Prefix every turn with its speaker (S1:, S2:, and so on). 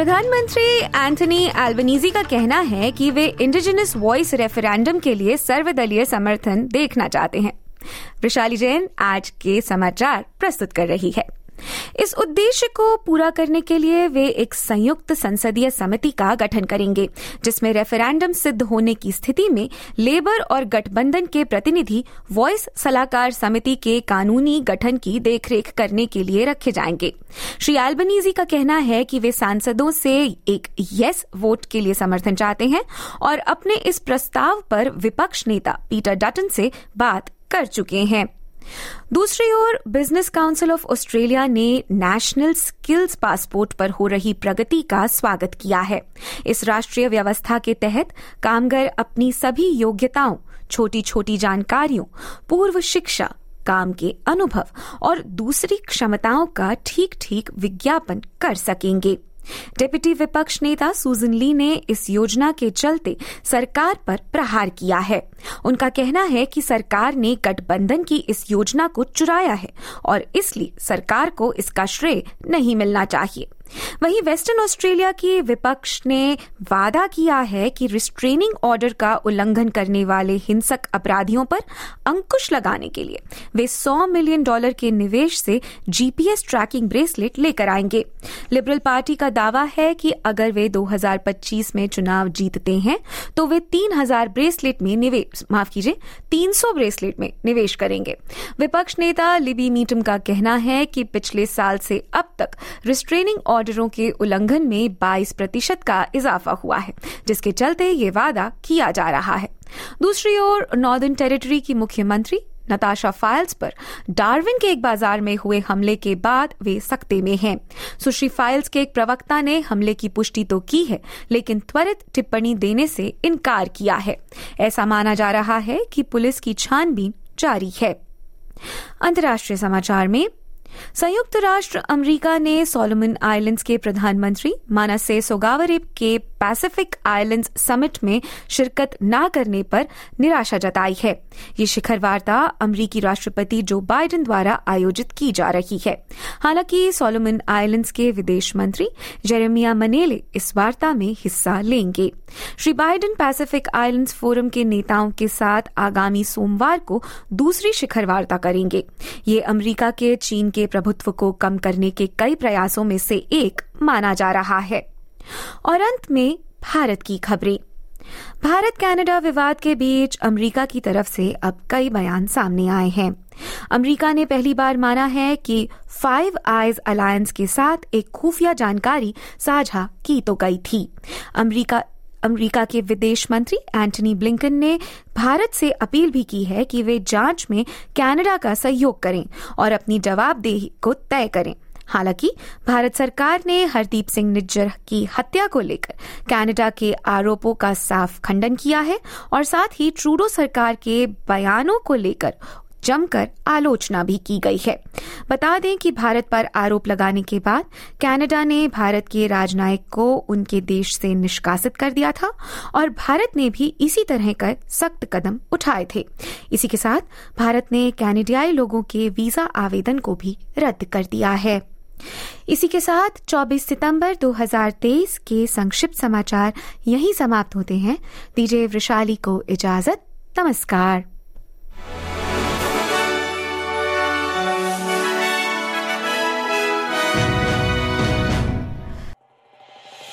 S1: प्रधानमंत्री Anthony Albanese का कहना है कि वे इंडिजिनस वॉइस रेफरेंडम के लिए सर्वदलीय समर्थन देखना चाहते हैं। वैशाली जैन आज के समाचार प्रस्तुत कर रही है। इस उद्देश्य को पूरा करने के लिए वे एक संयुक्त संसदीय समिति का गठन करेंगे, जिसमें रेफरेंडम सिद्ध होने की स्थिति में लेबर और गठबंधन के प्रतिनिधि वॉइस सलाहकार समिति के कानूनी गठन की देखरेख करने के लिए रखे जाएँगे। श्री एल्बनीजी का कहना है कि वे सांसदों से एक यस वोट के लिए समर्थन चाहते हैं और अपने इस प्रस्ताव पर विपक्ष नेता पीटर डटन से बात कर चुके हैं। दूसरी ओर बिज़नेस काउंसिल ऑफ़ ऑस्ट्रेलिया ने नेशनल स्किल्स पासपोर्ट पर हो रही प्रगति का स्वागत किया है। इस राष्ट्रीय व्यवस्था के तहत कामगार अपनी सभी योग्यताओं छोटी छोटी जानकारियों, पूर्व शिक्षा, काम के अनुभव और दूसरी क्षमताओं का ठीक ठीक विज्ञापन कर सकेंगे। डेप्यूटी विपक्ष नेता सुजन ली ने इस योजना के चलते सरकार पर प्रहार किया है। उनका कहना है कि सरकार ने गठबंधन की इस योजना को चुराया है और इसलिए सरकार को इसका श्रेय नहीं मिलना चाहिए। वहीं वेस्टर्न ऑस्ट्रेलिया के विपक्ष ने वादा किया है कि रिस्ट्रेनिंग ऑर्डर का उल्लंघन करने वाले हिंसक अपराधियों पर अंकुश लगाने के लिए वे 100 मिलियन डॉलर के निवेश से जीपीएस ट्रैकिंग ब्रेसलेट लेकर आएँगे। लिबरल पार्टी का दावा है कि अगर वे 2025 में चुनाव जीतते हैं तो वे 3000 ब्रेसलेट में निवेश, माफ़ कीजिए 300 ब्रेसलेट में निवेश करेंगे। विपक्ष नेता लिबी मीटम का कहना है कि पिछले साल से अब तक रिस्ट्रेनिंग ऑर्डरों के उल्लंघन में 22 प्रतिशत का इजाफा हुआ है, जिसके चलते ये वादा किया जा रहा है। दूसरी ओर नॉर्दर्न टेरिटरी की मुख्यमंत्री नताशा फाइल्स पर डार्विन के एक बाज़ार में हुए हमले के बाद वे सख्ते में हैं। सुश्री फाइल्स के एक प्रवक्ता ने हमले की पुष्टि तो की है, लेकिन त्वरित टिप्पणी देने से इनकार किया है। ऐसा माना जा रहा है कि पुलिस की छानबीन जारी है। अंतर्राष्ट्रीय समाचार में संयुक्त राष्ट्र अमेरिका ने सोलोमन आइलैंड्स के प्रधानमंत्री मानासे सोगावरेब के पैसिफिक आइलैंड्स समिट में शिरकत न करने पर निराशा जताई है। ये शिखर वार्ता अमरीकी राष्ट्रपति जो बाइडेन द्वारा आयोजित की जा रही है। हालाँकि सोलोमन आइलैंड्स के विदेश मंत्री जेरेमिया मनेले इस वार्ता में हिस्सा लेंगे। Shri Biden Pacific Islands Forum के नेताओं के साथ आगामी सोमवार को दूसरी शिखर वार्ता करेंगे। ये अमरीका के चीन के प्रभुत्व को कम करने के कई प्रयासों में से एक माना जा रहा है। और अंत में भारत की खबरें। भारत कनाडा विवाद के बीच अमेरिका की तरफ़ से अब कई बयान सामने आए हैं। अमेरिका ने पहली बार माना है कि फाइव आइज़ अलायंस के साथ एक खुफिया जानकारी साझा की तो गई थी। अमेरिका अमेरिका के विदेश मंत्री एंटनी ब्लिंकन ने भारत से अपील भी की है कि वे जाँच में कनाडा का सहयोग करें और अपनी जवाबदेही को तय करें। हालाँकि, भारत सरकार ने हरदीप सिंह निज्जर की हत्या को लेकर कनाडा के आरोपों का साफ़ खंडन किया है और साथ ही ट्रूडो सरकार के बयानों को लेकर जमकर आलोचना भी की गई है। बता दें कि भारत पर आरोप लगाने के बाद कनाडा ने भारत के राजनयिक को उनके देश से निष्कासित कर दिया था और भारत ने भी इसी तरह का सख्त कदम उठाए थे। इसी के साथ भारत ने कैनेडियाई लोगों के वीज़ा आवेदन को भी रद्द कर दिया है। इसी के साथ 24 सितंबर 2023 के संक्षिप्त समाचार यहीं समाप्त होते हैं। दीजिए वृशाली को इजाज़त, नमस्कार।